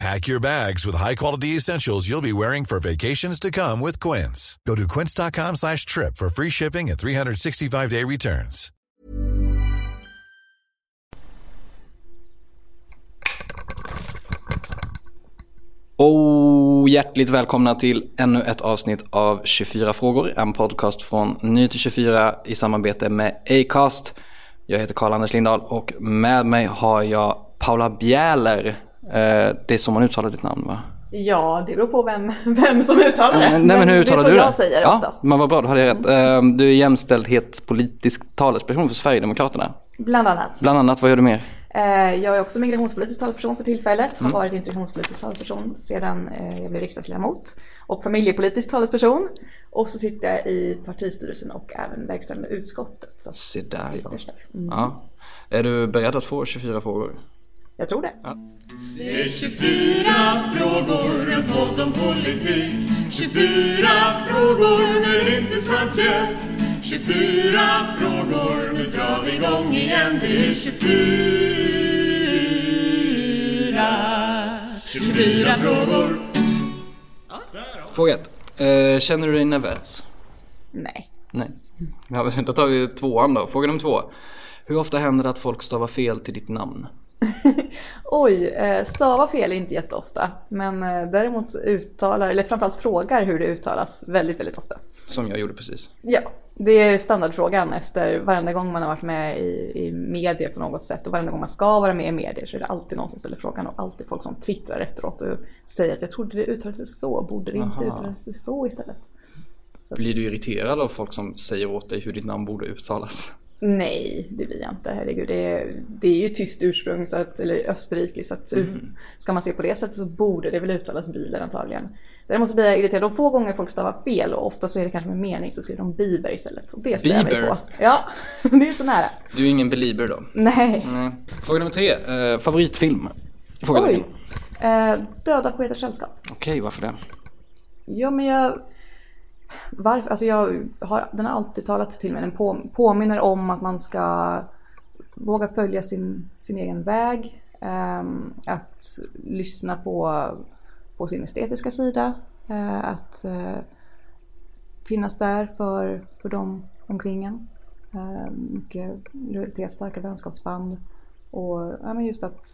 Pack your bags with high-quality essentials you'll be wearing for vacations to come with Quince. Go to quince.com slash trip for free shipping and 365-day returns. Och hjärtligt välkomna till ännu ett avsnitt av 24 frågor. En podcast från Ny till 24 i samarbete med Acast. Jag heter Karl-Anders Lindahl och med mig har jag Paula Bjäler. Eh, det är som man uttalar ditt namn va? Ja, det beror på vem, vem som uttalar det. Nej, men hur uttalar det är så det? jag säger ja, oftast. Men vad bra, då hade jag rätt. Eh, Du är jämställdhetspolitisk talesperson för Sverigedemokraterna. Bland annat. Bland annat, vad gör du mer? Eh, Jag är också migrationspolitisk talesperson för tillfället. Mm. Har varit integrationspolitisk talesperson sedan eh, jag blev riksdagsledamot. Och familjepolitisk talesperson. Och så sitter jag i partistyrelsen och även verkställande utskottet. Så Se där, ja. Mm. Ja. Är du beredd att få 24 frågor? Jag tror det. Det är 24 frågor, en podd om politik 24 frågor med intressant gäst 24 frågor, nu drar vi igång igen Det är 24 24 frågor Fråga ett. Eh, Känner du dig nervös? Nej. Nej. Ja, då tar vi tvåan då. Fråga nummer två. Hur ofta händer det att folk stavar fel till ditt namn? Oj, eh, stava fel är inte jätteofta. Men eh, däremot uttalar, eller framförallt frågar hur det uttalas väldigt, väldigt ofta. Som jag gjorde precis. Ja, det är standardfrågan efter varenda gång man har varit med i, i medier på något sätt och varenda gång man ska vara med i medier så är det alltid någon som ställer frågan och alltid folk som twittrar efteråt och säger att jag trodde det uttalades så, borde det inte uttalas så istället? Så att, Blir du irriterad av folk som säger åt dig hur ditt namn borde uttalas? Nej, det blir jag inte. Herregud, det är, det är ju tyst ursprung, så att, eller Österrike, så att Mhm. ska man se på det sättet så borde det väl uttalas biler antagligen. Däremot så blir jag irriterad de få gånger folk stavar fel och ofta så är det kanske med mening så skriver de Bieber istället. Och det stör jag mig på. Ja, det är så nära. Du är ingen belieber då? Nej. Nej. Fråga nummer tre. Eh, favoritfilm? Fråga Oj! Eh, döda poeters sällskap. Okej, varför det? Ja, men jag... Varför? Alltså jag har, den har alltid talat till mig. Den på, påminner om att man ska våga följa sin, sin egen väg. Ehm, att lyssna på, på sin estetiska sida. eh, att eh, finnas där för, för dem omkring en. Ehm, mycket lojalitet, starka vänskapsband. Och ja, men just att,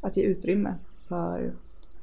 att ge utrymme för,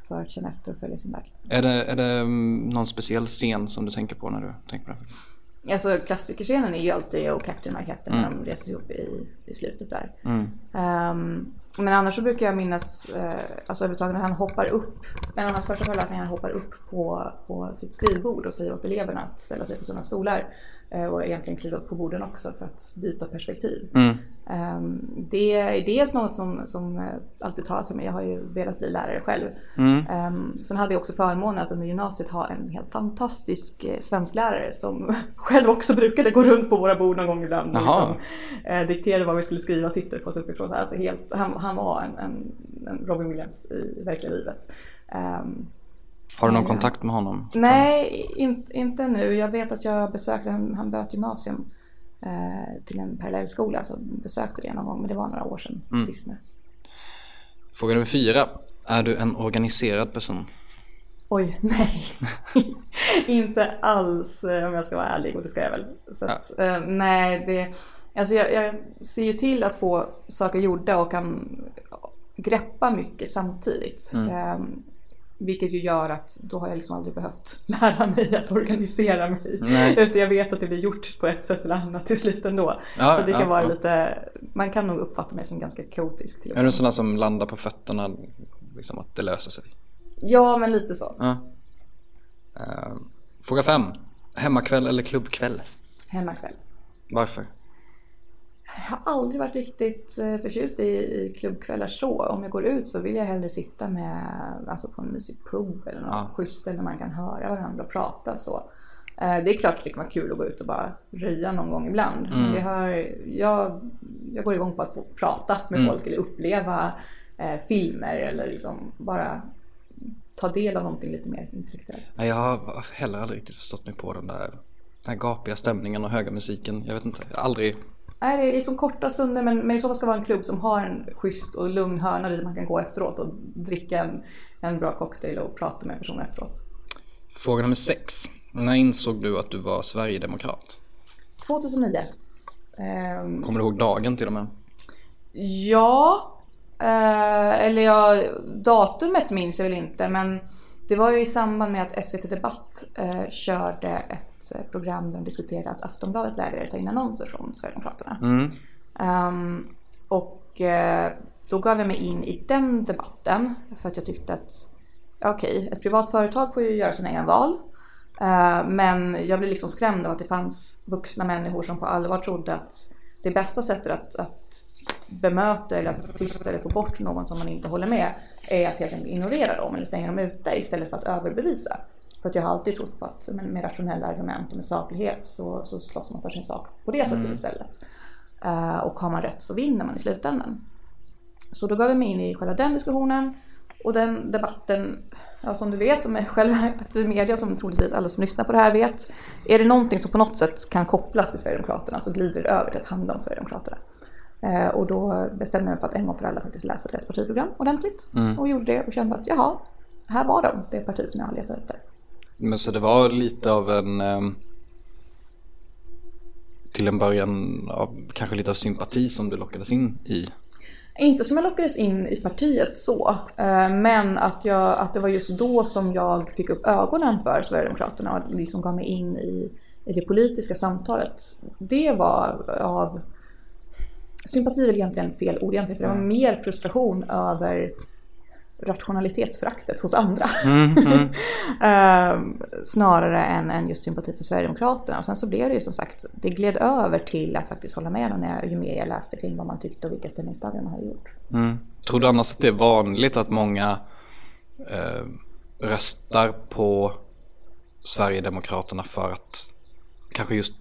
för att känna efter och följa sin väg. Är det, är det mm, någon speciell scen som du tänker på när du tänker på det? Alltså klassikerscenen är ju alltid och Captain My Captain när Mm. de reser ihop i, i slutet där. Mm. Ehm, men annars så brukar jag minnas, uh, alltså överhuvudtaget när han hoppar upp, en av hans första föreläsningar, han hoppar upp på, på sitt skrivbord och säger åt eleverna att ställa sig på sina stolar eh, och egentligen kliva upp på borden också för att byta perspektiv. Mm. Ehm, det är dels något som, som eh, alltid talas för mig. Jag har ju velat bli lärare själv. Mm. Ehm, sen hade jag också förmånen att under gymnasiet ha en helt fantastisk eh, svensklärare som själv också brukade gå runt på våra bord någon gång ibland och liksom, eh, dikterade vad vi skulle skriva och tittade på oss uppifrån. Alltså helt, han, han var en, en, en Robin Williams i verkliga livet. Ehm, Har du någon Ja. kontakt med honom? Nej, inte, inte nu. Jag vet att jag besökte, han, han böt gymnasium eh, till en parallellskola så besökte det någon gång men det var några år sedan Mm. sist nu. Fråga nummer fyra. Är du en organiserad person? Oj, nej. inte alls eh, om jag ska vara ärlig och det ska jag väl. Så att, eh, nej, det, alltså jag, jag ser ju till att få saker gjorda och kan greppa mycket samtidigt. Mm. Eh, vilket ju gör att då har jag liksom aldrig behövt lära mig att organisera mig. Nej. Utan jag vet att det blir gjort på ett sätt eller annat till slut ändå. Ja, så det kan ja, vara ja. lite, man kan nog uppfatta mig som ganska kaotisk till Är du en sån som landar på fötterna, liksom att det löser sig? Ja, men lite så. Ja. Eh, fråga fem. Hemmakväll eller klubbkväll? Hemmakväll. Varför? Jag har aldrig varit riktigt eh, förtjust i, i klubbkvällar så. Om jag går ut så vill jag hellre sitta med, alltså på en mysig pub eller något Ja. schysst ställe där man kan höra varandra och prata så. Eh, det är klart att det kan vara kul att gå ut och bara röja någon gång ibland. Mm. Men har, jag, jag går igång på att prata med Mm. folk eller uppleva eh, filmer eller liksom bara ta del av någonting lite mer intellektuellt. Jag har heller aldrig riktigt förstått mig på den där, den här gapiga stämningen och höga musiken. Jag vet inte, jag har aldrig Nej, det är liksom korta stunder men, men i så fall ska det vara en klubb som har en schysst och lugn hörna dit man kan gå efteråt och dricka en, en bra cocktail och prata med personer efteråt. Fråga nummer sex. När insåg du att du var Sverigedemokrat? 2009. Ehm, Kommer du ihåg dagen till och med? Ja, eh, eller ja, datumet minns jag väl inte men det var ju i samband med att SVT Debatt eh, körde ett eh, program där de diskuterade att Aftonbladet vägrade ta in annonser från Sverigedemokraterna. Mm. Ehm, och eh, då gav jag mig in i den debatten för att jag tyckte att okej, ett privat företag får ju göra sina egna val. Eh, men jag blev liksom skrämd av att det fanns vuxna människor som på allvar trodde att det bästa sättet att, att bemöta eller att tysta eller få bort någon som man inte håller med är att helt enkelt ignorera dem eller stänga dem ute istället för att överbevisa. För att jag har alltid trott på att med rationella argument och med saklighet så, så slåss man för sin sak på det sättet istället. Eh, och har man rätt så vinner man i slutändan. Så då gav jag mig in i själva den diskussionen. Och den debatten, ja, som du vet, som är själv aktiv i media, som troligtvis alla som lyssnar på det här vet. Är det någonting som på något sätt kan kopplas till Sverigedemokraterna så glider det över till att handla om Sverigedemokraterna. Eh, och då bestämde jag mig för att en gång för alla faktiskt läsa deras partiprogram ordentligt. Och gjorde det och kände att jaha, här var de, det parti som jag har letat efter. Men så det var lite av en ehm, till en början av kanske lite av sympati som du lockades in i. Inte som jag lockades in i partiet så, eh, men att, jag, att det var just då som jag fick upp ögonen för Sverigedemokraterna och liksom gav mig in i, i det politiska samtalet. Det var av... Sympati är väl egentligen fel ord egentligen, för det var mer frustration över rationalitetsföraktet hos andra. Ehm, snarare än, än just sympati för Sverigedemokraterna. Och sen så blev det ju som sagt, det gled över till att faktiskt hålla med dem när jag, ju mer jag läste kring vad man tyckte och vilka ställningstaganden man hade gjort. Mm. Tror du annars att det är vanligt att många eh, röstar på Sverigedemokraterna för att kanske just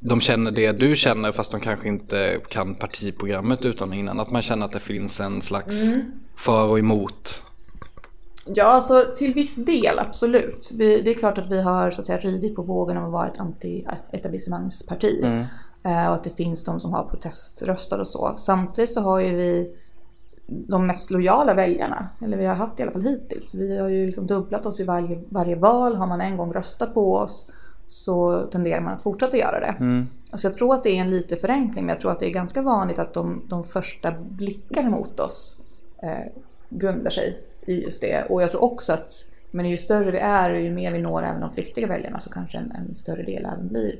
de känner det du känner fast de kanske inte kan partiprogrammet utan innan. Att man känner att det finns en slags för och emot. Ja, alltså till viss del absolut. Vi, det är klart att vi har så att säga ridit på vågen av att vara ett anti-etablissemangsparti. Eh, och att det finns de som har proteströstat och så. Samtidigt så har ju vi de mest lojala väljarna. Eller vi har haft i alla fall hittills. Vi har ju liksom dubblat oss i varje, varje val. Har man en gång röstat på oss så tenderar man att fortsätta göra det. Så jag tror att det är en lite förenkling. Men jag tror att det är ganska vanligt att de, de första blickarna mot oss eh, grundar sig i just det. Och jag tror också att men ju större vi är och ju mer vi når även de flyktiga väljarna så kanske en, en större del även blir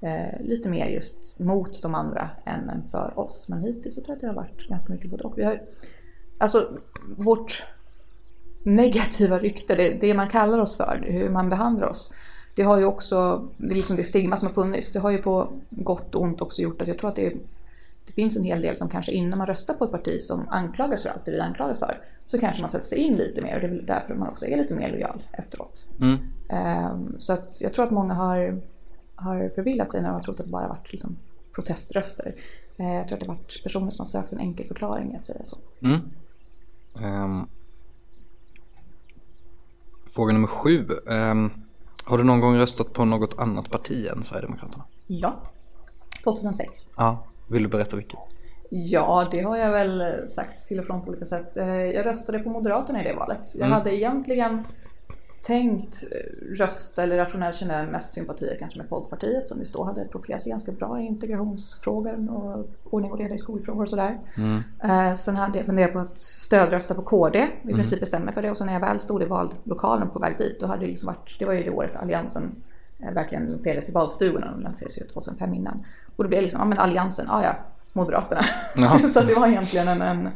eh, lite mer just mot de andra än, än för oss. Men hittills så tror jag att det har varit ganska mycket både och. Vi har, alltså vårt negativa rykte, det, det man kallar oss för, hur man behandlar oss. Det har ju också, det är liksom det stigma som har funnits, det har ju på gott och ont också gjort att jag tror att det, det finns en hel del som kanske innan man röstar på ett parti som anklagas för allt det vi anklagas för, så kanske man sätter sig in lite mer och det är väl därför man också är lite mer lojal efteråt. Mm. Ehm, Så att jag tror att många har, har förvillat sig när de har trott att det bara varit liksom proteströster. Eh, Jag tror att det har varit personer som har sökt en enkel förklaring att säga så. Mm. Ehm, fråga nummer sju. Ehm, har du någon gång röstat på något annat parti än Sverigedemokraterna? Ja, 2006. Ja. Vill du berätta vilket? Ja, det har jag väl sagt till och från på olika sätt. Eh, Jag röstade på Moderaterna i det valet. Jag Mm. hade egentligen tänkt eh, rösta, eller rationellt kände jag mest sympatier kanske med Folkpartiet som just då hade profilerat sig ganska bra i integrationsfrågor och ordning och reda i skolfrågor och sådär. Eh, Sen hade jag funderat på att stödrösta på KD, i princip bestämde mig för det. Och sen när jag väl stod i vallokalen på väg dit, då hade det liksom varit, det var ju det året Alliansen eh, verkligen lanserades i valstugorna. De lanserades ju 2005 innan. Och då blev det liksom, ja men Alliansen, ja ja, Moderaterna. Ja. så att det var egentligen en, en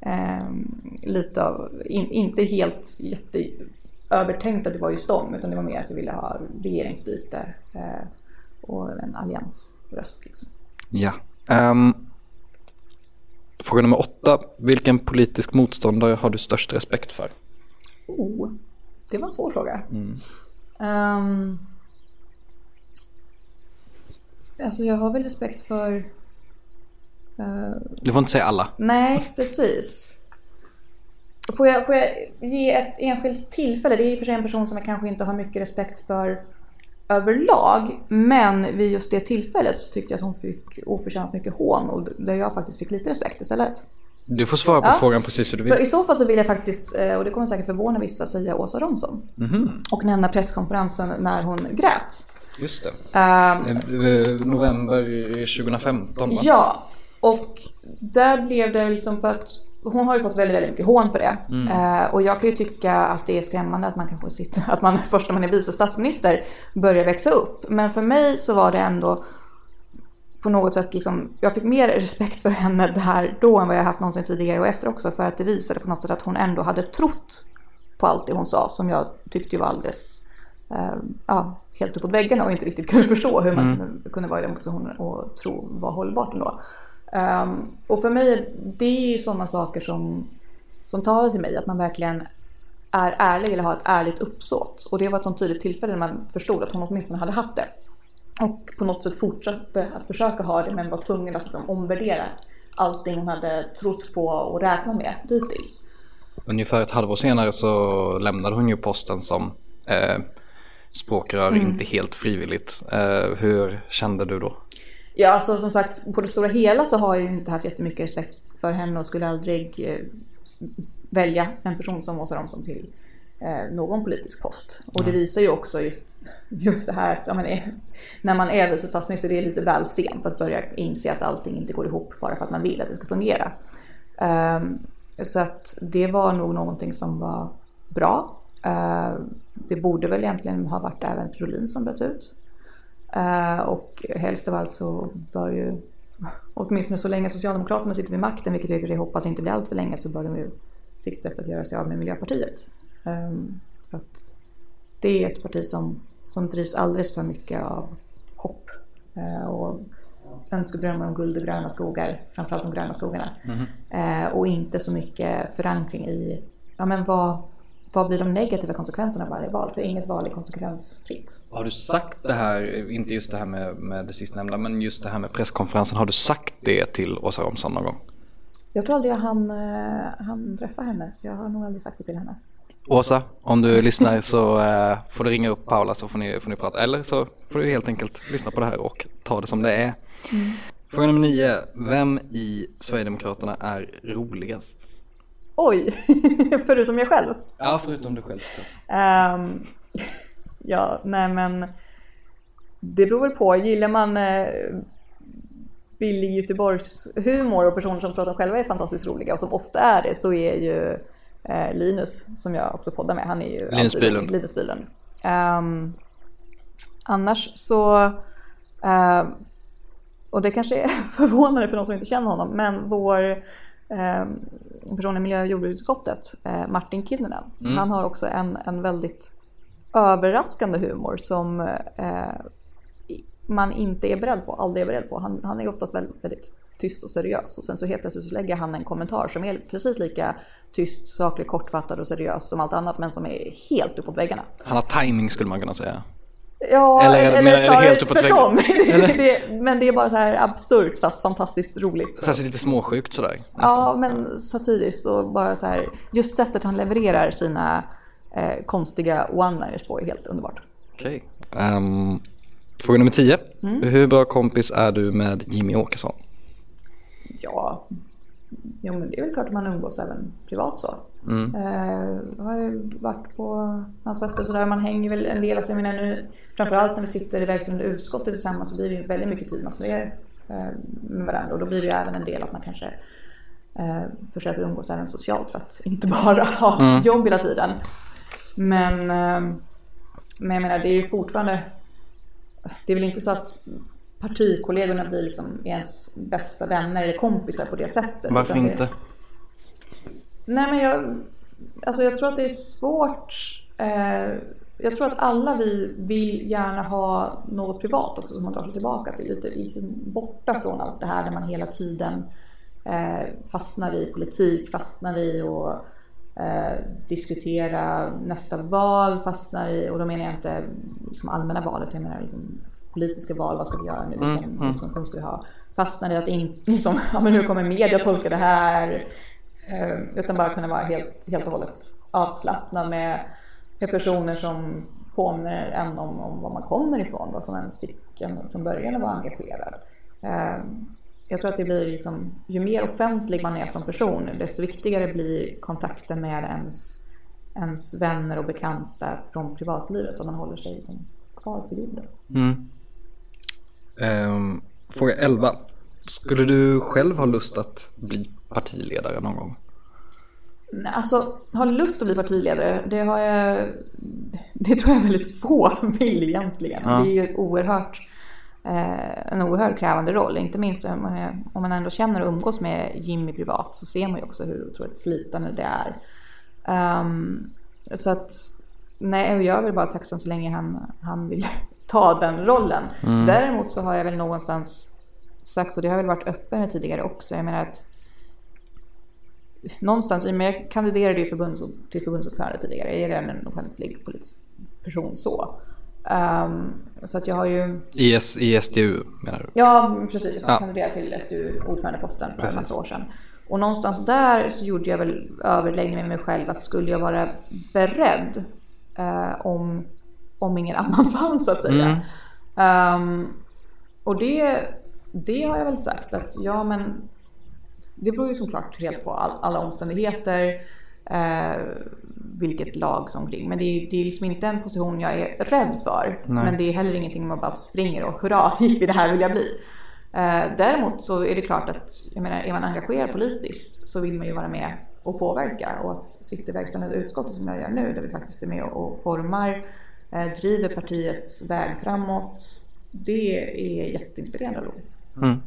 ehm, lite av, in, inte helt jätte övertänkt att det var just dem, utan det var mer att jag ville ha regeringsbyte eh, och en alliansröst. Liksom. Ja. Ehm, fråga nummer åtta. Vilken politisk motståndare har du störst respekt för? Oh, det var en svår fråga. Um, alltså jag har väl respekt för... Uh, Du får inte säga alla. nej, precis. Får jag, får jag ge ett enskilt tillfälle? Det är i och för sig en person som jag kanske inte har mycket respekt för överlag. Men vid just det tillfället så tyckte jag att hon fick oförtjänat mycket hån och där jag faktiskt fick lite respekt istället. Du får svara på Ja. frågan precis hur du För vill. i så fall så vill jag faktiskt, eh, och det kommer säkert förvåna vissa, säga Åsa Romson. Mhm, Och nämna presskonferensen när hon grät. Just det. Eh, November 2015 va? Ja, och där blev det liksom för att hon har ju fått väldigt, väldigt mycket hån för det. Eh, och jag kan ju tycka att det är skrämmande att man kanske sitter, att man först när man är vice statsminister börjar växa upp. Men för mig så var det ändå på något sätt liksom, jag fick mer respekt för henne där då än vad jag haft någonsin tidigare och efter också för att det visade på något sätt att hon ändå hade trott på allt det hon sa som jag tyckte ju var alldeles eh, ja, helt uppåt väggarna och inte riktigt kunde förstå hur man kunde, kunde vara i den positionen och tro var hållbart ändå. Um, och för mig, det är ju sådana saker som, som talar till mig, att man verkligen är ärlig eller har ett ärligt uppsåt. Och det var ett sånt tydligt tillfälle när man förstod att hon åtminstone hade haft det. Och på något sätt fortsatte att försöka ha det men var tvungen att liksom omvärdera allting hon hade trott på och räknat med dittills. Ungefär ett halvår senare så lämnade hon ju posten som eh, språkrör, Mm. inte helt frivilligt. Eh, hur kände du då? Ja, alltså som sagt, på det stora hela så har jag ju inte haft jättemycket respekt för henne och skulle aldrig eh, välja en person som Åsa Romson till eh, någon politisk post. Och det visar ju också just, just det här att ja, men, eh, när man är vice statsminister, det är lite väl sent att börja inse att allting inte går ihop bara för att man vill att det ska fungera. Ehm, så att det var nog någonting som var bra. Ehm, det borde väl egentligen ha varit även Frölin som bröt ut. Eh, och helst av allt så bör ju, åtminstone så länge Socialdemokraterna sitter vid makten, vilket jag hoppas inte blir allt för länge, så bör de ju sikta efter att göra sig av med Miljöpartiet. Um, för att det är ett parti som, som drivs alldeles för mycket av hopp eh, och önskedrömmar om guld och gröna skogar, framförallt de gröna skogarna. Eh, och inte så mycket förankring i ja, men vad, vad blir de negativa konsekvenserna av varje val? För inget val är konsekvensfritt. Har du sagt det här, inte just det här med, med det sistnämnda, men just det här med presskonferensen. Har du sagt det till Åsa Romson någon gång? Jag tror aldrig jag hann, eh, hann träffa henne, så jag har nog aldrig sagt det till henne. Åsa, om du lyssnar så eh, får du ringa upp Paula så får ni, får ni prata. Eller så får du helt enkelt lyssna på det här och ta det som det är. Fråga nummer nio. Vem i Sverigedemokraterna är roligast? Oj, förutom jag själv. Ja, förutom du själv. Ehm, ja, nej men det beror väl på. Gillar man uh, billig Göteborgs humor och personer som tror att de själva är fantastiskt roliga och som ofta är det så är ju eh, Linus som jag också poddar med. Han är ju Linus alltid Bylund. Linus Bylund. Ehm, annars så ehm, och det kanske är förvånande för de som inte känner honom, men vår eh, person i miljö och jordbruksutskottet, eh, Martin Kinnunen, han har också en, en väldigt överraskande humor som eh, man inte är beredd på, aldrig är beredd på. Han, han är oftast väldigt, väldigt tyst och seriös och sen så helt plötsligt så lägger han en kommentar som är precis lika tyst, saklig, kortfattad och seriös som allt annat men som är helt uppåt väggarna. Han har timing skulle man kunna säga. Ja, Eller eller, det snarare tvärtom. Eller? det, det, men det är bara så här absurt fast fantastiskt roligt. Så lite småsjukt sådär. Ja, men satiriskt och bara så här. Just sättet han levererar sina eh, konstiga one-liners på är helt underbart. Okej. Ehm, fråga nummer 10. Mm. Hur bra kompis är du med Jimmy Åkesson? Ja, jo, men det är väl klart att man umgås även privat så. Mm. Eh, jag har ju varit på hans fester och sådär. Man hänger väl en del. Alltså jag menar nu, framförallt när vi sitter i verkställande utskottet tillsammans så blir det ju väldigt mycket tid man spenderar eh, med varandra. Och då blir det ju även en del att man kanske eh, försöker umgås även socialt för att inte bara ha Mm. jobb hela tiden. Men, eh, men jag menar det är ju fortfarande det är väl inte så att partikollegorna blir liksom ens bästa vänner eller kompisar på det sättet. Varför det- inte? Nej men jag, alltså jag tror att det är svårt. Eh, jag tror att alla vi vill gärna ha något privat också som man drar sig tillbaka till. Lite liksom borta från allt det här när man hela tiden eh, fastnar i politik, fastnar i och eh, diskutera nästa val, fastnar i, och då menar jag inte liksom allmänna valet, jag menar liksom politiska val, vad ska vi göra nu, vilken Mm, mm. utgångspunkt ska vi ha? Fastnar i att inte, liksom, ja men hur kommer media tolka det här? Eh, utan bara kunna vara helt, helt och hållet avslappnad med, med personer som påminner en om, om var man kommer ifrån, vad som ens fick en från början att vara engagerad. Eh, jag tror att det blir liksom, ju mer offentlig man är som person, desto viktigare blir kontakten med ens, ens vänner och bekanta från privatlivet så man håller sig liksom kvar på jorden. Mm. Ehm, fråga 11. Skulle du själv ha lust att bli partiledare någon gång? Alltså, ha lust att bli partiledare, det har jag... Det tror jag väldigt få vill egentligen. Ja. Det är ju ett oerhört, eh, en oerhört krävande roll. Inte minst om man, om man ändå känner och umgås med Jimmy privat så ser man ju också hur otroligt slitande det är. Ehm, så att, nej, jag är väl bara tacksam så länge han, han vill ta den rollen. Däremot så har jag väl någonstans sagt, och det har väl varit öppen med tidigare också, jag menar att någonstans, i men jag kandiderade ju förbunds, till förbundsordförande tidigare, jag är redan en offentlig politisk person så. Ehm, så att jag har ju, IS, ISDU menar du? ja precis, jag Ja. kandiderade till SDU-ordförandeposten för en massa år sedan. Och någonstans där så gjorde jag väl överläggning med mig själv att skulle jag vara beredd eh, om, om ingen annan fanns så att säga. Mm. Ehm, och det, det har jag väl sagt att ja men det beror ju såklart helt på all, alla omständigheter, eh, vilket lag som kring. Men det är, det är liksom inte en position jag är rädd för. Nej. Men det är heller ingenting man bara springer och hurra, hippie det här vill jag bli. Eh, däremot så är det klart att, jag menar, är man engagerad politiskt så vill man ju vara med och påverka. Och att sitta i verkställande utskottet som jag gör nu, där vi faktiskt är med och formar, driver partiets väg framåt. Det är jätteinspirerande och roligt. Mm.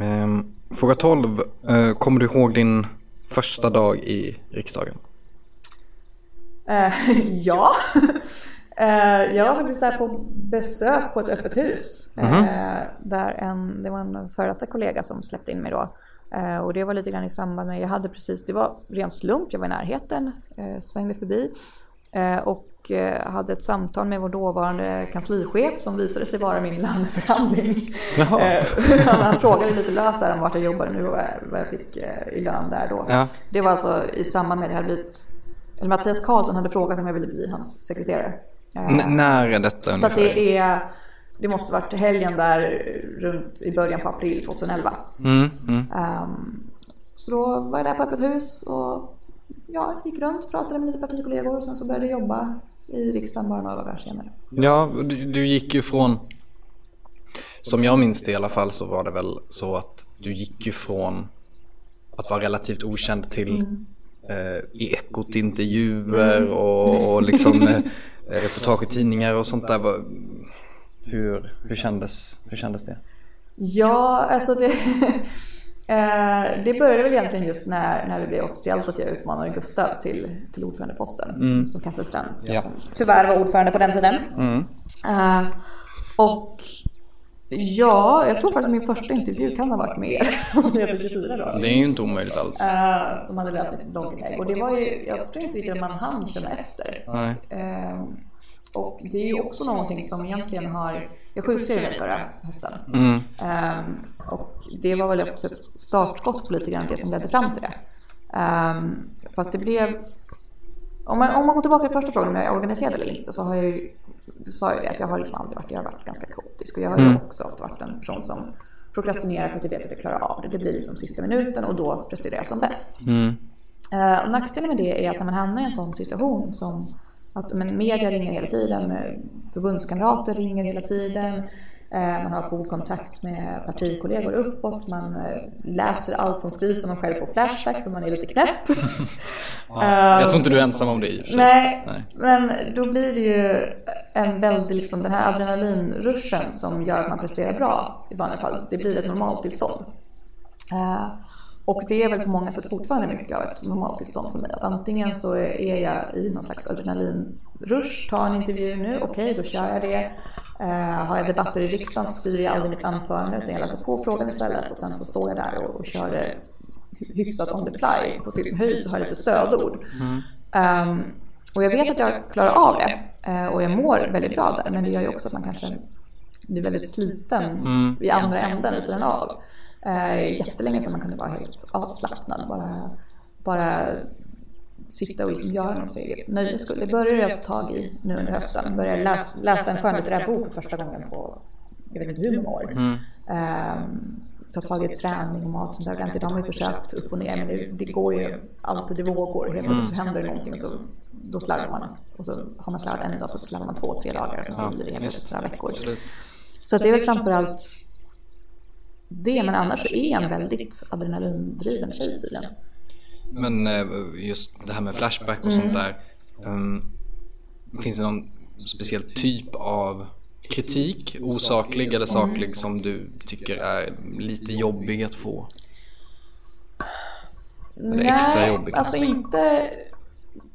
Ehm, fråga 12. Eh, kommer du ihåg din första dag i riksdagen? Eh, ja. Eh, jag var faktiskt där på besök på ett öppet hus. Mhm. Eh, där en, det var en före detta kollega som släppte in mig då. Eh, och det var lite grann i samband med, jag hade precis, det var ren slump, jag var i närheten, eh, svängde förbi. Eh, och eh, hade ett samtal med vår dåvarande kanslichef som visade sig vara min löneförhandling. Eh, han, frågade lite löst om vart jag jobbade nu och vad jag, fick eh, i lön där då. Ja. Det var alltså i samband med att jag hade blivit, eller Mattias Karlsson hade frågat om jag ville bli hans sekreterare. N- när är detta så det är, det måste varit helgen där runt i början på april 2011. Mm, mm. Ehm, så då var jag där på öppet hus och ja, gick runt, pratade med lite partikollegor och sen så började jag jobba i riksdagen bara några dagar senare. Ja, du, du gick ju från Som jag minns det i alla fall så var det väl så att du gick ju från att vara relativt okänd till Mm. eh, i Ekot intervjuer och, och liksom eh, reportage i tidningar och sånt där. Hur, hur, kändes, hur kändes det? Ja, alltså det, eh, det började väl egentligen just när, när det blev officiellt att jag utmanade Gustav till, till ordförandeposten. Mm. Gustav Kasselstrand, Ja. som tyvärr var ordförande på den tiden. Mm. Eh, och ja, jag tror faktiskt att min första intervju kan ha varit med er, om det heter 24 då. Det är ju inte omöjligt alls. Eh, som hade läst mitt blogginlägg. Och det var ju, jag tror inte riktigt att man hann känna efter. Nej. Eh, och det är ju också någonting som egentligen har, jag sjukskrev mig förra hösten. Mm. Ehm, och det var väl också ett startskott på lite grann det som ledde fram till det. Um, för att det blev... Om man, om man går tillbaka till första frågan om jag är organiserad eller inte så har jag ju, sa jag det att jag har liksom aldrig varit. Jag har varit ganska kaotisk och jag har ju Mm. också ofta varit en person som prokrastinerar för att jag vet att jag klarar av det. Det blir liksom sista minuten och då presterar jag som bäst. Mm. Och nackdelen med det är att när man hamnar i en sån situation som att men, media ringer hela tiden, eh, förbundskamrater ringer hela tiden, eh, man har god kontakt med partikollegor uppåt, man eh, läser allt som skrivs om en själv på Flashback för man är lite knäpp. Ja, jag tror inte du är ensam om det i och för sig. Nej, Nej. men då blir det ju en väldigt, liksom den här adrenalinruschen som gör att man presterar bra i vanliga fall. Det blir ett normaltillstånd. Eh, och det är väl på många sätt fortfarande mycket av ett normaltillstånd för mig. Att antingen så är jag i någon slags adrenalinrush, tar en intervju nu, okej då kör jag det. Eh, har jag debatter i riksdagen så skriver jag aldrig mitt anförande utan jag läser på frågan istället och sen så står jag där och, och kör det hyfsat on the fly. På till höjd så har jag lite stödord. Um, och jag vet att jag klarar av det uh, och jag mår väldigt bra där. Men det gör ju också att man kanske blir väldigt sliten Mm. i andra änden vid sidan av. Uh, jättelänge sedan man kunde vara helt avslappnad. Bara, bara sitta och liksom göra något för eget nöjes skull. Det började jag ta tag i nu under hösten. Började läsa, läsa en skönlitterär bok för första gången på jag vet inte hur många år. Mm. Ehm, ta tag i träning och mat och sånt där ordentligt. De har ju försökt upp och ner men det, det går ju alltid i vågor. Helt plötsligt så händer det någonting och så då slarvar man. Och så har man slarvat en dag så slarvar man två, tre dagar och sen så blir det helt plötsligt flera veckor. Så att det är väl framförallt det, men annars så är en väldigt adrenalindriven tjej tydligen. Men eh, just det här med Flashback och Mm. sånt där. ehm, finns det någon speciell typ av kritik, osaklig eller saklig, som du tycker är lite jobbig att få? Eller extra jobbig alltså inte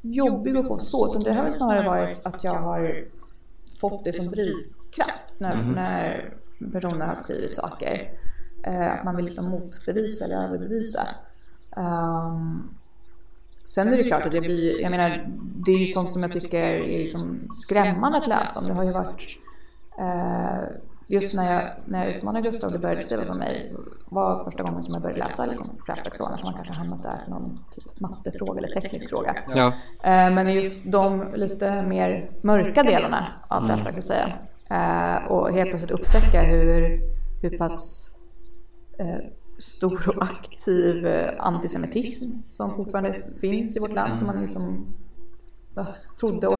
jobbig att få så, utan det har väl snarare varit att jag har fått det som drivkraft när, Mhm. när personer har skrivit saker. Eh, att man vill liksom motbevisa eller överbevisa. Um, sen är det klart att det blir, jag menar, det är ju sånt som jag tycker är liksom skrämmande att läsa om. Det har ju varit eh, just när jag, när jag utmanade Gustav och det började skrivas om mig var första gången som jag började läsa liksom, Flashbacks annars har man kanske hamnat där för någon typ mattefråga eller teknisk fråga. Ja. Eh, Men just de lite mer mörka delarna av Flashback så att säga. Eh, Och helt plötsligt upptäcka hur, hur pass stor och aktiv eh, antisemitism som fortfarande finns i vårt land som man liksom trodde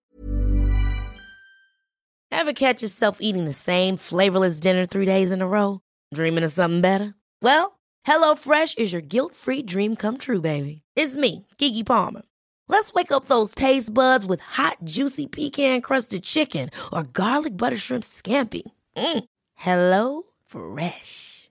Ever catch yourself eating the same flavorless dinner three days in a row? Dreaming of something better? Well, hello fresh is your guilt free dream come true, baby. It's me, Gigi Palmer. Let's wake up those taste buds with hot, juicy pecan crusted chicken or garlic butter shrimp scampi. Mm. Hello Fresh.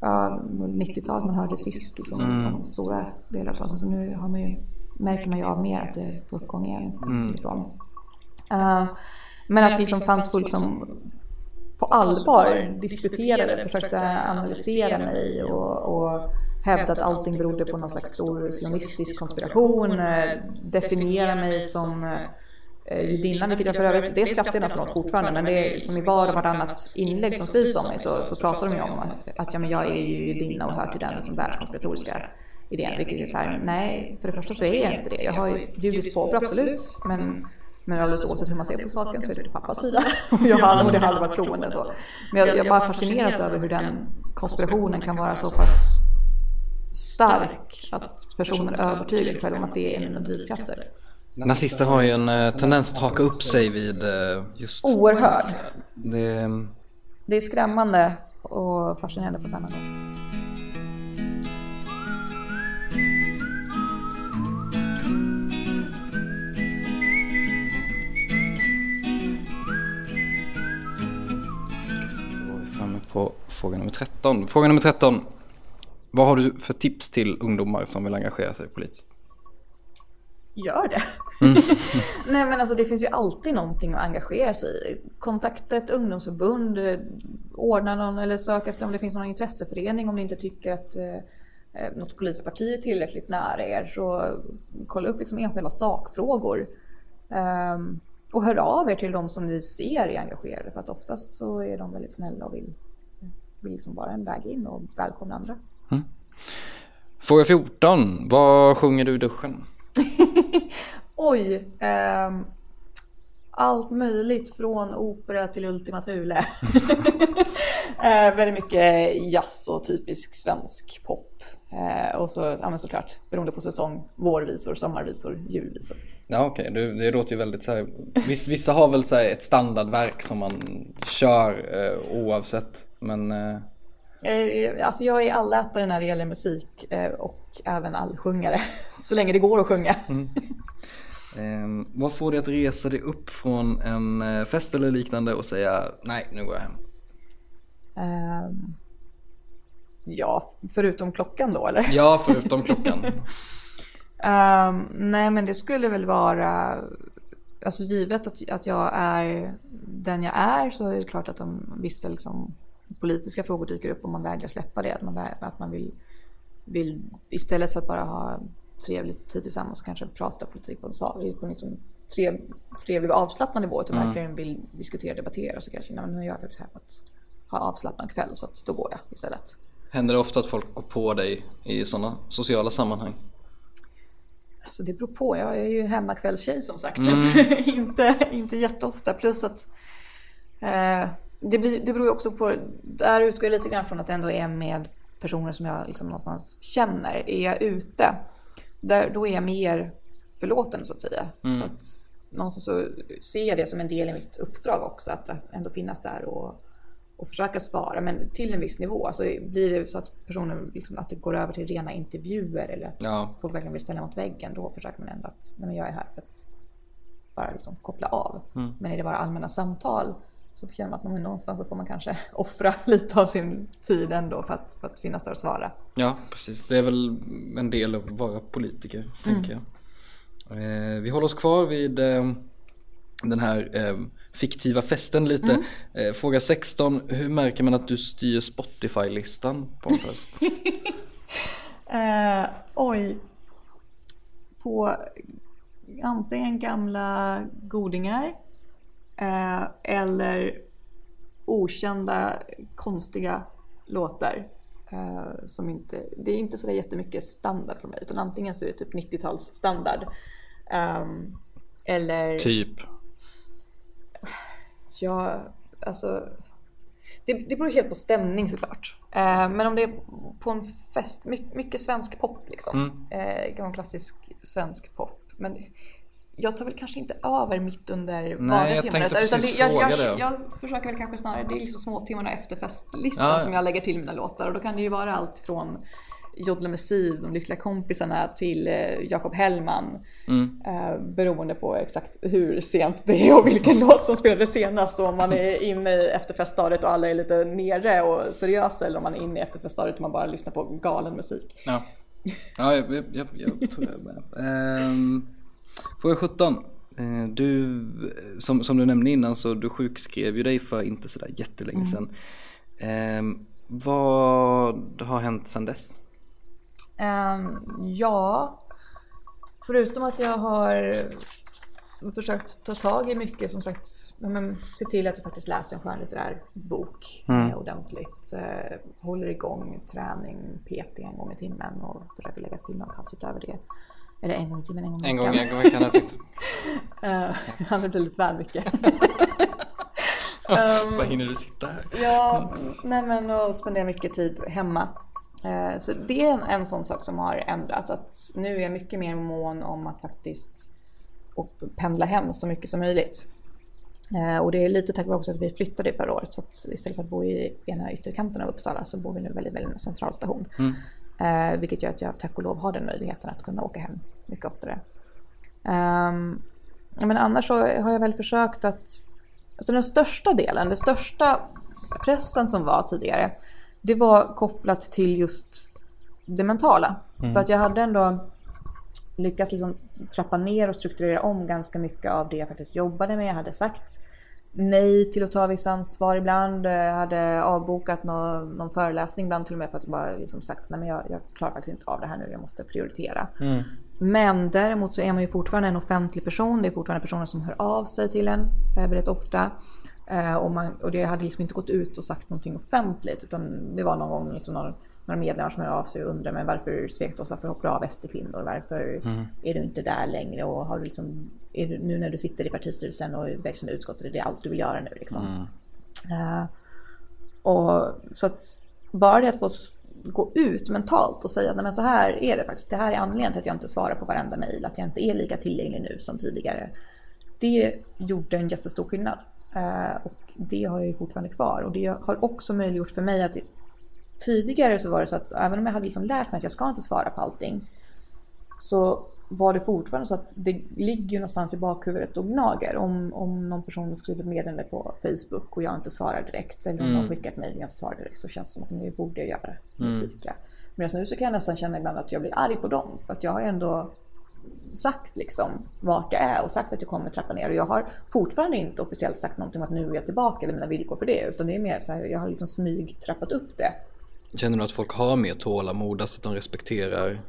ja, 90-talet man hörde sist liksom, om stora delar av staden. Så nu har man ju, märker man ju av mer att det är på uppgång igen. ifrån. Eh, men att det liksom fanns folk som på allvar diskuterade, försökte analysera mig och, och hävda att allting berodde på någon slags stor sionistisk konspiration, eh, definiera mig som eh, judinna, vilket jag för övrigt, det skrattar jag nästan åt fortfarande, men det är som i var och vartannat inlägg som skrivs om mig så, så pratar de ju om att ja, men jag är ju judinna och hör till den liksom, världskonspiratoriska idén, vilket är så här, nej, för det första så är jag inte det. Jag har ju judiskt påbrå, absolut, men men alldeles oavsett hur man ser på saken så är det pappas sida. Och jag har och det har aldrig varit troende. Så. Men jag, jag bara fascineras över hur den konspirationen kan vara så pass stark att personer övertygar sig själva om att det är mina drivkrafter. Nazister har ju en eh, tendens att haka upp sig vid eh, just Oerhörd. det. Det är skrämmande och fascinerande på samma gång. På fråga nummer 13. Fråga nummer 13. Vad har du för tips till ungdomar som vill engagera sig politiskt? Gör det. Nej men alltså det finns ju alltid någonting att engagera sig i. Kontakta ett ungdomsförbund, ordna någon eller sök efter om det finns någon intresseförening om ni inte tycker att eh, eh, något politiskt parti är tillräckligt nära er. Så kolla upp liksom enskilda sakfrågor. Ehm, och hör av er till de som ni ser är engagerade för att oftast så är de väldigt snälla och vill, vill liksom vara en väg in och välkomna andra. Fråga 14. Vad sjunger du i duschen? Oj! ehm, allt möjligt från opera till Ultima Thule. eh, väldigt mycket jazz och typisk svensk pop. Eh, och så, ja men såklart, beroende på säsong, vårvisor, sommarvisor, julvisor. Ja okej, det, det låter ju väldigt så här, viss, Vissa har väl så här ett standardverk som man kör eh, oavsett men alltså jag är allätare när det gäller musik eh, och även allsjungare. Så länge det går att sjunga. eh, Vad får dig att resa dig upp från en eh, fest eller liknande och säga nej nu går jag hem? Ehm, ja, förutom klockan då eller? Ja förutom klockan Ehm, nej men det skulle väl vara, alltså givet att, att jag är den jag är så är det klart att om vissa liksom, politiska frågor dyker upp och man vägrar släppa det. Att man, att man vill, vill istället för att bara ha trevlig tid tillsammans kanske prata politik på en, på en liksom trev, trevlig och avslappnad nivå. Utan verkligen vill diskutera och debattera så kanske, nej, men nu är jag faktiskt här för att ha avslappnad kväll så att då går jag istället. Händer det ofta att folk går på dig i sådana sociala sammanhang? Alltså det beror på. Jag är ju hemmakvällstjej som sagt. Så att, inte, inte jätteofta. Plus att eh, det, blir, det beror ju också på. Där utgår jag lite grann från att det ändå är med personer som jag liksom någonstans känner. Är jag ute, där, då är jag mer förlåten så att säga. För att någonstans så ser jag det som en del i mitt uppdrag också. Att ändå finnas där och, och försöka svara. Men till en viss nivå. Alltså blir det så att personer, liksom, att det går över till rena intervjuer eller att Ja. folk verkligen vill ställa mot väggen. Då försöker man ändå att nej, men jag är här för att bara liksom koppla av. Men är det bara allmänna samtal så känner man att men någonstans så får man kanske offra lite av sin tid ändå för att, för att finnas där och svara. Ja precis, det är väl en del av att vara politiker tänker jag. Eh, vi håller oss kvar vid eh, den här eh, fiktiva festen lite. Eh, fråga 16, hur märker man att du styr Spotify-listan på en fest? Eh, oj. På antingen gamla godingar eh, eller okända konstiga låtar. Eh, som inte, det är inte så där jättemycket standard för mig utan antingen så är det typ 90-tals standard. ehm, eller typ? Ja, alltså. Det, det beror helt på stämning såklart. Eh, men om det är på en fest, mycket, mycket svensk pop liksom. Eh, gammal klassisk svensk pop. Men jag tar väl kanske inte över mitt under tänkte Utan det, jag, jag, jag försöker väl kanske snarare, det är liksom småtimmarna efter festlistan Ja, som jag lägger till mina låtar. Och då kan det ju vara allt från Jodla med Siv, De lyckliga kompisarna till eh, Jakob Hellman. Mm. Eh, beroende på exakt hur sent det är och vilken låt som spelades senast. Och om man är inne i efterfeststadiet och alla är lite nere och seriösa eller om man är inne i efterfeststadiet och man bara lyssnar på galen musik. Ja, ja jag, jag, jag, tror jag med. Ehm, fråga 17. Eh, Du, som, som du nämnde innan så du sjukskrev ju dig för inte sådär jättelänge sedan. Ehm, vad har hänt sedan dess? Ehm, ja, förutom att jag har försökt ta tag i mycket, som sagt, men, se till att jag faktiskt läser en skönlitterär bok eh, ordentligt. Eh, håller igång träning, PT en gång i timmen och försöker lägga till några pass utöver det. Eller en gång i timmen, en gång i En gång, veckan. en gång i veckan. jag tänkte, ja, det blir lite väl mycket. Vad hinner du sitta här? Ja, nej men och spendera mycket tid hemma. Eh, Så det är en, en sån sak som har ändrats. Att nu är jag mycket mer mån om att faktiskt och pendla hem så mycket som möjligt. Eh, Och det är lite tack vare också att vi flyttade förra året. Så att istället för att bo i ena ytterkanten av Uppsala så bor vi nu väldigt, väldigt nära centralstation. Eh, vilket gör att jag tack och lov har den möjligheten att kunna åka hem mycket oftare. Ja, men annars så har jag väl försökt att... Alltså den största delen, den största pressen som var tidigare, det var kopplat till just det mentala. För att jag hade ändå lyckats liksom trappa ner och strukturera om ganska mycket av det jag faktiskt jobbade med. Jag hade sagt nej till att ta viss ansvar ibland. Jag hade avbokat någon, någon föreläsning ibland till och med för att jag bara liksom sagt nej men jag, jag klarar faktiskt inte av det här nu, jag måste prioritera. Men däremot så är man ju fortfarande en offentlig person. Det är fortfarande personer som hör av sig till en eh, väldigt ofta. Eh, och, man, och det hade liksom inte gått ut och sagt någonting offentligt utan det var någon gång liksom några, några medlemmar som hör av sig och undrar men varför svek du oss, varför hoppar du av SD-kvinnor, varför är du inte där längre och har du liksom, du, nu när du sitter i partistyrelsen och är verksam i utskottet, är det allt du vill göra nu liksom? Eh, och, så att bara det att få gå ut mentalt och säga att så här är det faktiskt. Det här är anledningen till att jag inte svarar på varenda mejl, att jag inte är lika tillgänglig nu som tidigare. Det gjorde en jättestor skillnad. Eh, och det har jag ju fortfarande kvar. Och det har också möjliggjort för mig att tidigare så var det så att även om jag hade liksom lärt mig att jag ska inte svara på allting så var det fortfarande så att det ligger någonstans i bakhuvudet och gnager. Om, om någon person skriver ett meddelande på Facebook och jag inte svarar direkt eller om mm. någon skickar ett mejl och jag inte svarar direkt så känns det som att nu borde jag göra musik. Mm. Medan nu så kan jag nästan känna ibland att jag blir arg på dem för att jag har ändå sagt liksom vart jag är och sagt att jag kommer trappa ner och jag har fortfarande inte officiellt sagt någonting om att nu är jag tillbaka eller mina villkor för det utan det är mer så här, jag har liksom smyg trappat upp det. Känner du att folk har mer tålamod, alltså att de respekterar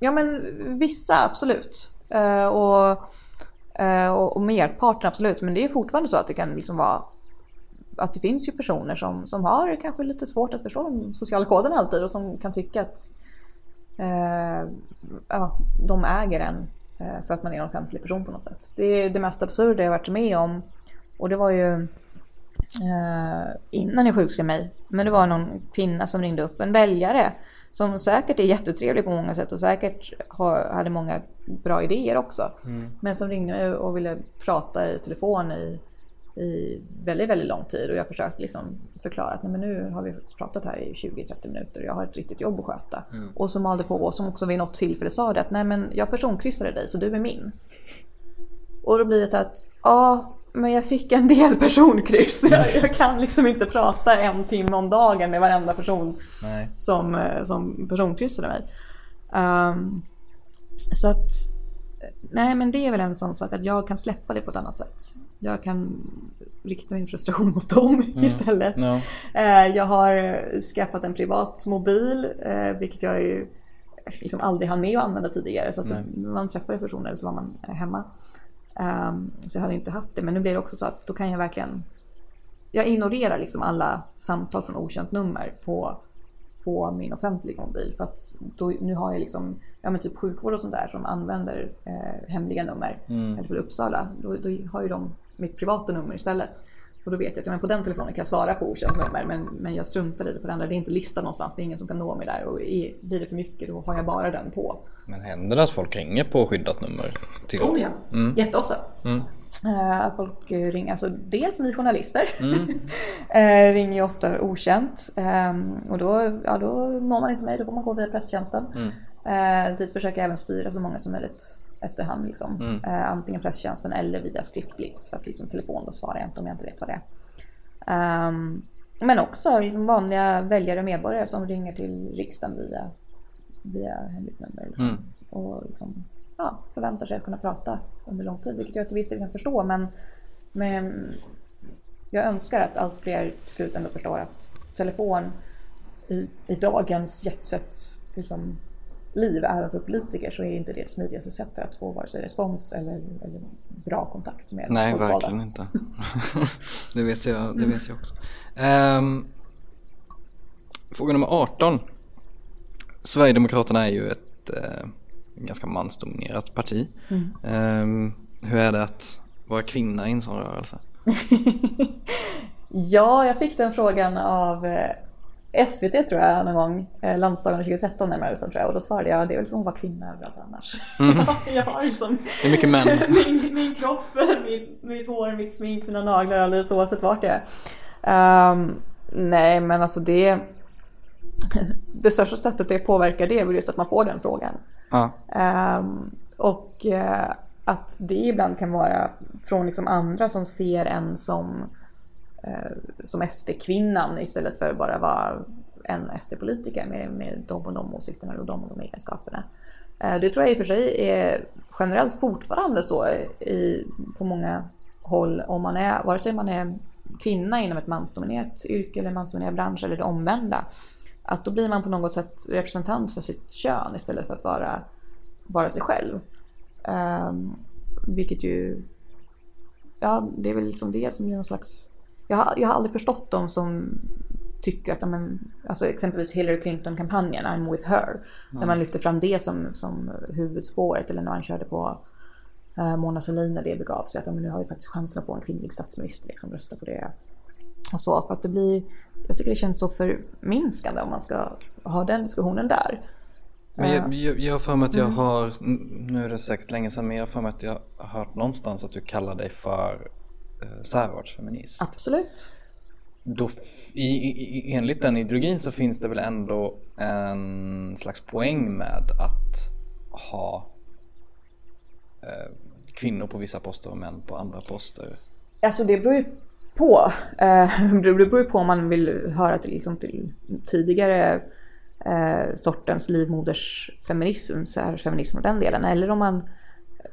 Ja men vissa absolut. Uh, och, uh, och, och merparten absolut. Men det är fortfarande så att det kan liksom vara att det finns ju personer som, som har kanske lite svårt att förstå de sociala koderna alltid och som kan tycka att uh, ja, de äger en för att man är en offentlig person på något sätt. Det är det mest absurda jag varit med om och det var ju innan jag sjukskrev mig. Men det var någon kvinna som ringde upp, en väljare som säkert är jättetrevlig på många sätt och säkert har, hade många bra idéer också. Mm. Men som ringde och ville prata i telefon i, i väldigt, väldigt lång tid och jag försökte liksom förklara att nej, men nu har vi pratat här i 20-30 minuter och jag har ett riktigt jobb att sköta. Mm. Och som malde på och som också vid något tillfälle sa det att nej men jag personkryssade dig så du är min. Och då blir det så att ja men jag fick en del personkryss. Jag, jag, kan liksom inte prata en timme om dagen med varenda person nej. som, eh, som personkryssade mig. Um, så att, nej men det är väl en sån sak att jag kan släppa det på ett annat sätt. Jag kan rikta min frustration mot dem mm. istället. No. Uh, jag har skaffat en privat mobil, uh, vilket jag ju liksom aldrig hann med att använda tidigare. Så att man träffade personer så var man hemma. Um, så jag hade inte haft det. Men nu blir det också så att då kan jag verkligen... Jag ignorerar liksom alla samtal från okänt nummer på, på min offentliga mobil. För att då, nu har jag liksom, ja men typ sjukvård och sånt där som använder eh, hemliga nummer. Mm. Eller för Uppsala. Då, då har ju de mitt privata nummer istället. Och då vet jag att men på den telefonen kan jag svara på okänt nummer men, men jag struntar i det på den andra. Det är inte listat någonstans, det är ingen som kan nå mig där. Och är, blir det för mycket då har jag bara den på. Men händer det att folk ringer på skyddat nummer? Till... Oh ja, mm. jätteofta. Mm. Uh, folk ringer, alltså dels ni journalister mm. uh, ringer ju ofta okänt um, och då, ja, då når man inte mig, då får man gå via presstjänsten. Mm. Uh, dit försöker jag även styra så många som möjligt efterhand. Liksom. Mm. Antingen presstjänsten eller via skriftligt. För att liksom, telefon då svarar jag inte om jag inte vet vad det är. Um, men också vanliga väljare och medborgare som ringer till riksdagen via, via hemligt nummer. Liksom. Mm. Och liksom, ja, förväntar sig att kunna prata under lång tid. Vilket jag till viss del kan förstå. Men, men jag önskar att allt fler till slut ändå förstår att telefon i, i dagens jetset liksom, liv, även för politiker, så är inte det det smidigaste sättet att få vare sig respons eller, eller bra kontakt med Nej, folkvalda. verkligen inte. det, vet jag, det vet jag också. Um, fråga nummer 18. Sverigedemokraterna är ju ett uh, ganska mansdominerat parti. Mm. Um, hur är det att vara kvinna i en sån rörelse? ja, jag fick den frågan av eh, SVT tror jag någon gång, eh, landsdagarna 2013 närmare bestämt tror jag och då svarade jag det är väl som att vara kvinna överallt annars. Mm. jag har liksom det är mycket män. min, min kropp, mitt, mitt hår, mitt smink, mina naglar alldeles oavsett vart jag är. Um, nej men alltså det det största sättet det påverkar det är väl just att man får den frågan. Ja. Um, och uh, att det ibland kan vara från liksom andra som ser en som Eh, som SD-kvinnan istället för bara vara en SD-politiker med, med de och de åsikterna och de och de egenskaperna. Eh, det tror jag i och för sig är generellt fortfarande så i, på många håll om man är, vare sig man är kvinna inom ett mansdominerat yrke eller mansdominerad bransch eller det omvända. Att då blir man på något sätt representant för sitt kön istället för att vara, vara sig själv. Um, vilket ju, ja det är väl liksom det som blir någon slags jag har, jag har aldrig förstått dem som tycker att, men, alltså exempelvis Hillary Clinton-kampanjen, I'm with her, mm. där man lyfter fram det som, som huvudspåret eller när man körde på uh, Mona Sahlin när det begav sig, att men, nu har vi faktiskt chansen att få en kvinnlig statsminister, liksom, rösta på det. och så. För att det blir, jag tycker det känns så förminskande om man ska ha den diskussionen där. Men jag, Eh, jag, jag har för mig att jag har, n- nu är det säkert länge sedan, men jag har för mig att jag har hört någonstans att du kallar dig för eh, särartsfeminist. Absolut. Då, i, i, enligt den ideologin så finns det väl ändå en slags poäng med att ha eh, kvinnor på vissa poster och män på andra poster. Alltså det beror ju på. Eh, det beror ju på om man vill höra till, liksom, till tidigare eh, sortens livmodersfeminism, så här, feminism och den delen. Eller om man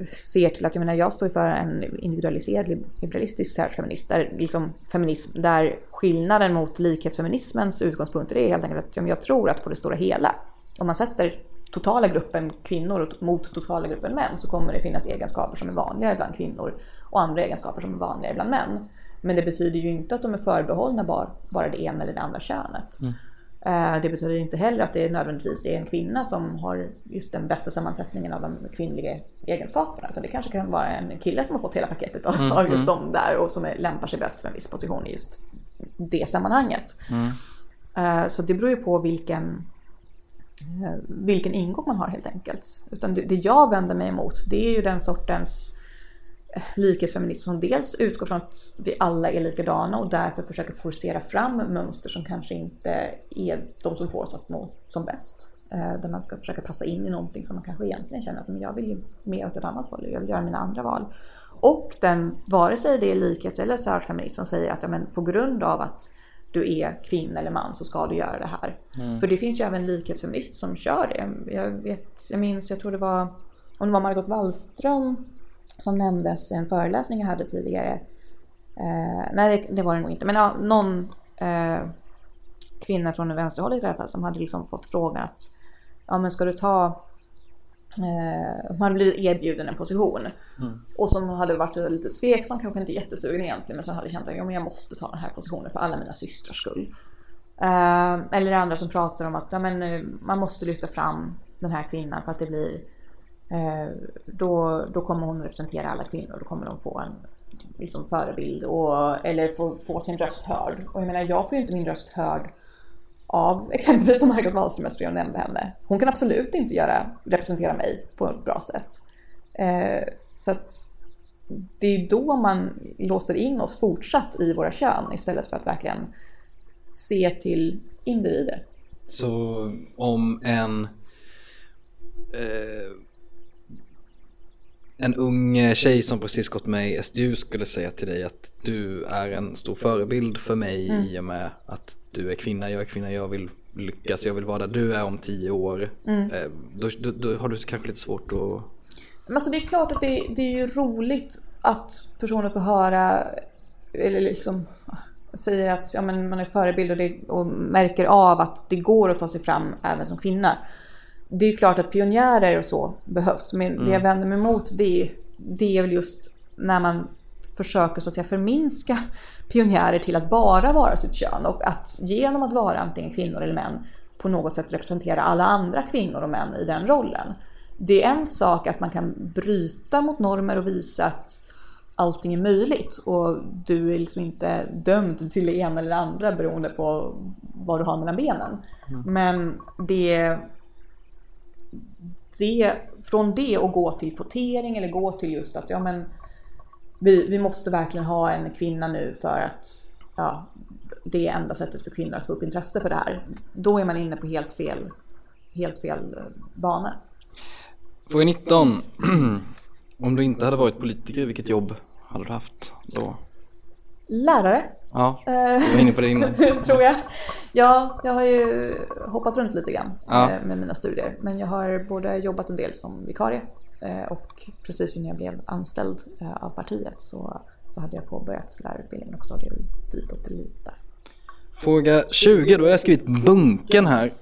ser till att, jag menar jag står ju för en individualiserad liberalistisk särfeminist, där liksom feminism, där skillnaden mot likhetsfeminismens utgångspunkter är helt enkelt att jag tror att på det stora hela, om man sätter totala gruppen kvinnor mot totala gruppen män så kommer det finnas egenskaper som är vanligare bland kvinnor och andra egenskaper som är vanligare bland män. Men det betyder ju inte att de är förbehållna bara, bara det ena eller det andra könet. Eh, Det betyder inte heller att det nödvändigtvis är en kvinna som har just den bästa sammansättningen av de kvinnliga egenskaperna. Utan det kanske kan vara en kille som har fått hela paketet av, av just dem där och som är, lämpar sig bäst för en viss position i just det sammanhanget. Eh, Så det beror ju på vilken, eh, vilken ingång man har helt enkelt. Utan det, det jag vänder mig emot det är ju den sortens likhetsfeminism som dels utgår från att vi alla är likadana och därför försöker forcera fram mönster som kanske inte är de som får oss att må som bäst. Eh, Där man ska försöka passa in i någonting som man kanske egentligen känner att men jag vill ju mer åt ett annat håll, jag vill göra mina andra val. Och den, vare sig det är likhets eller särfeminism som säger att ja, men på grund av att du är kvinna eller man så ska du göra det här. För det finns ju även likhetsfeminister som kör det. Jag, vet, jag minns, jag tror det var, om det var Margot Wallström som nämndes i en föreläsning jag hade tidigare. Eh, nej, det, var det nog inte. Men ja, någon eh, kvinna från vänsterhållet i alla fall som hade liksom fått frågan att ja, men ska du ta Eh, man blivit erbjuden en position. Och som hade varit lite tveksam, kanske inte jättesugen egentligen, men sen hade känt att ja, men jag måste ta den här positionen för alla mina systrars skull. Eh, eller andra som pratar om att ja, men, man måste lyfta fram den här kvinnan för att det blir Eh, då, då kommer hon representera alla kvinnor, då kommer de få en liksom, förebild och, eller få, få sin röst hörd. Och jag menar, jag får ju inte min röst hörd av exempelvis de Margot Wallström, eftersom jag nämnde henne. Hon kan absolut inte göra, representera mig på ett bra sätt. Eh, så att det är då man låser in oss fortsatt i våra kön istället för att verkligen se till individer. Så om en eh, en ung tjej som precis gått med i SDU skulle säga till dig att du är en stor förebild för mig i och med att du är kvinna, jag är kvinna, jag vill lyckas, jag vill vara där du är om tio år. Eh, då, då, då har du kanske lite svårt att Men alltså det är klart att det, det är ju roligt att personer får höra eller liksom säger att ja, men man är förebild och, det, och märker av att det går att ta sig fram även som kvinna. Det är klart att pionjärer och så behövs, men det jag vänder mig emot det, är- det är väl just när man försöker så att säga förminska pionjärer till att bara vara sitt kön och att genom att vara antingen kvinnor eller män på något sätt representera alla andra kvinnor och män i den rollen. Det är en sak att man kan bryta mot normer och visa att allting är möjligt och du är liksom inte dömd till det ena eller det andra beroende på vad du har mellan benen. Men det, det, från det och gå till kvotering eller gå till just att ja, men vi, vi måste verkligen ha en kvinna nu för att ja, det är enda sättet för kvinnor att få upp intresse för det här. Då är man inne på helt fel, helt fel eh, bana. Fråga 19. Om du inte hade varit politiker, vilket jobb hade du haft då? Lärare Ja, du var inne på det innan. tror jag. Ja, jag har ju hoppat runt lite grann Ja. eh, med mina studier. Men jag har både jobbat en del som vikarie eh, och precis innan jag blev anställd eh, av partiet så, så hade jag påbörjat lärarutbildningen och så hade jag ditåt det lutar. Fråga 20, då har jag skrivit bunken här.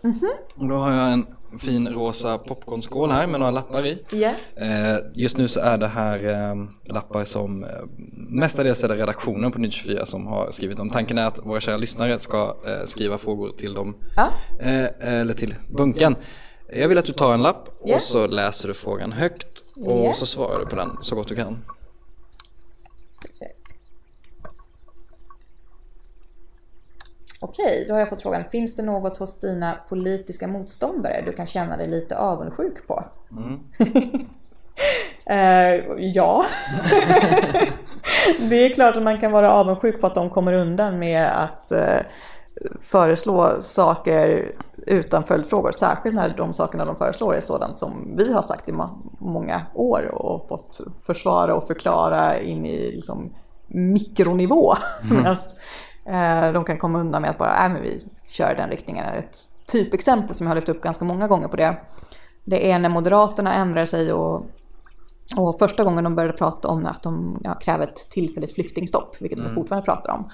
Och då har jag en fin rosa popcornskål här med några lappar i. Eh, just nu så är det här eh, lappar som eh, mestadels är det redaktionen på Nytt 24 som har skrivit dem. Tanken är att våra kära lyssnare ska eh, skriva frågor till dem, Ja. eh, eller till bunken. Jag vill att du tar en lapp Ja. och så läser du frågan högt och Ja. så svarar du på den så gott du kan. Ska vi se. Okej, då har jag fått frågan. Finns det något hos dina politiska motståndare du kan känna dig lite avundsjuk på? Eh, ja. det är klart att man kan vara avundsjuk på att de kommer undan med att eh, föreslå saker utan följdfrågor. Särskilt när de sakerna de föreslår är sådant som vi har sagt i många år och fått försvara och förklara in i liksom, mikronivå. Medan eh, de kan komma undan med att bara, äh, men vi kör den riktningen. Ett typexempel som jag har lyft upp ganska många gånger på det, det är när Moderaterna ändrar sig och och första gången de började prata om att de ja, kräver ett tillfälligt flyktingstopp, vilket de fortfarande pratar om.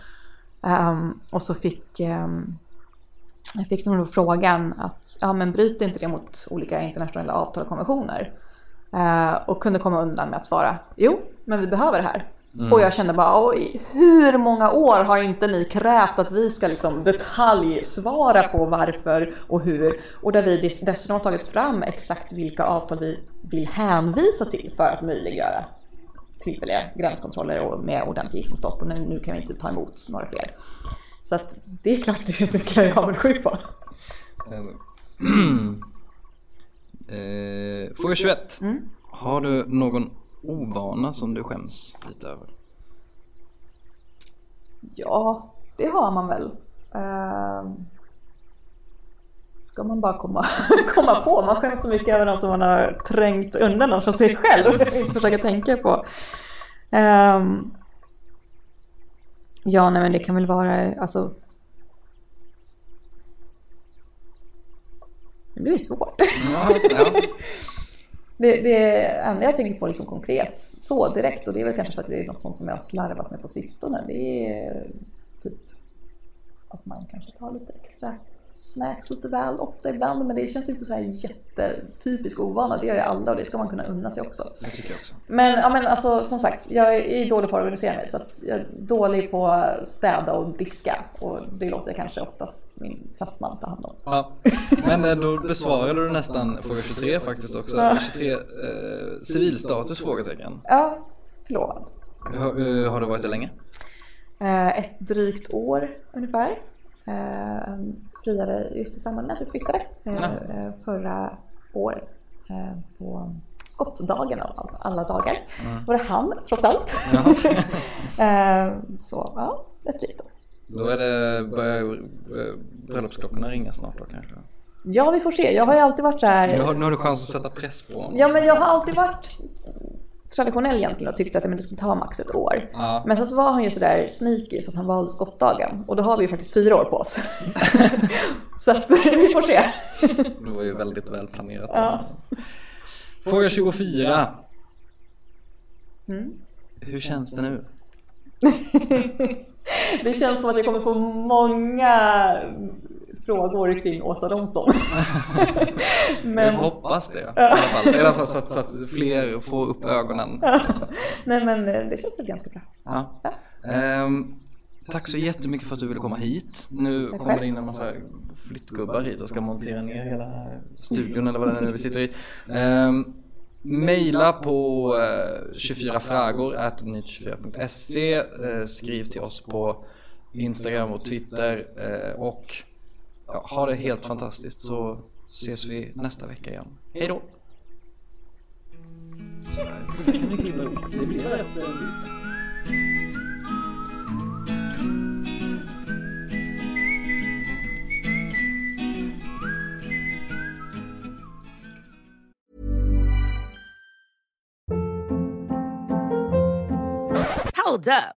Ehm, och så fick, um, fick de då frågan att ja, men bryter inte det mot olika internationella avtal och konventioner? Eh, och kunde komma undan med att svara jo, men vi behöver det här. Och jag kände bara oj, hur många år har inte ni krävt att vi ska liksom detaljsvara på varför och hur? Och där vi dess- dessutom har tagit fram exakt vilka avtal vi vill hänvisa till för att möjliggöra tillfälliga gränskontroller och med ordentlig stopp och nu kan vi inte ta emot några fler. Så att det är klart att det finns mycket jag är avundsjuk på. Eh, fråga 21. Har du någon ovana som du skäms lite över? Ja, det har man väl. Ehm, Ska man bara komma, komma på. Man skäms så mycket över någon som man har trängt undan någon från sig själv och inte försöka tänka på. Ehm, ja, nej men det kan väl vara, alltså. Det blir svårt. Ja, ja. Det, det enda jag tänker på liksom konkret så direkt och det är väl kanske för att det är något sånt som jag har slarvat med på sistone. Det är eh, typ att man kanske tar lite extra snacks lite väl ofta ibland men det känns inte så här jättetypisk ovana. Det gör ju alla och det ska man kunna unna sig också. Det tycker jag också. Men, ja, men alltså, som sagt, jag är dålig på att organisera mig så att jag är dålig på att städa och diska och det låter kanske oftast min fastman ta hand om. Ja. Men eh, då besvarade du nästan fråga 23 faktiskt också. 23, eh, civilstatus? Frågetecken. Ja, förlovad. Har, eh, har du varit det länge? Eh, ett drygt år ungefär. Friade just i samband med att vi flyttade Ja. eh, förra året. Eh, på skottdagen av alla dagar. Var det han trots allt. eh, så ja, ett drygt år. Då är det, börjar bröllopsklockorna ringa snart då kanske? Ja, vi får se. Jag har ju alltid varit så här. Nu har, nu har du chans att sätta press på honom. Ja, men jag har alltid varit traditionell egentligen och tyckt att men, det skulle ta max ett år. Ja. Men sen så var han ju sådär sneaky så att han valde skottdagen. Och då har vi ju faktiskt fyra år på oss. så att vi får se. Det var ju väldigt väl planerat. Ja. Fråga 24. Mm. Hur känns det nu? Det känns som att jag kommer få många frågor kring Åsa Romson. Jag men, hoppas det i alla fall. I alla fall så att, så att fler får upp ögonen. nej men det känns väl ganska bra. Ja. Ehm, tack så jättemycket för att du ville komma hit. Nu Tack kommer själv. det in en massa flyttgubbar hit och ska montera ner hela studion eller vad det nu är vi sitter i. Um, Maila på uh, 24frågor nytt24.se uh, Skriv till oss på Instagram och Twitter eh, och ja, ha det helt fantastiskt så ses vi nästa vecka igen. Hej då! Det blir rätt Hold up.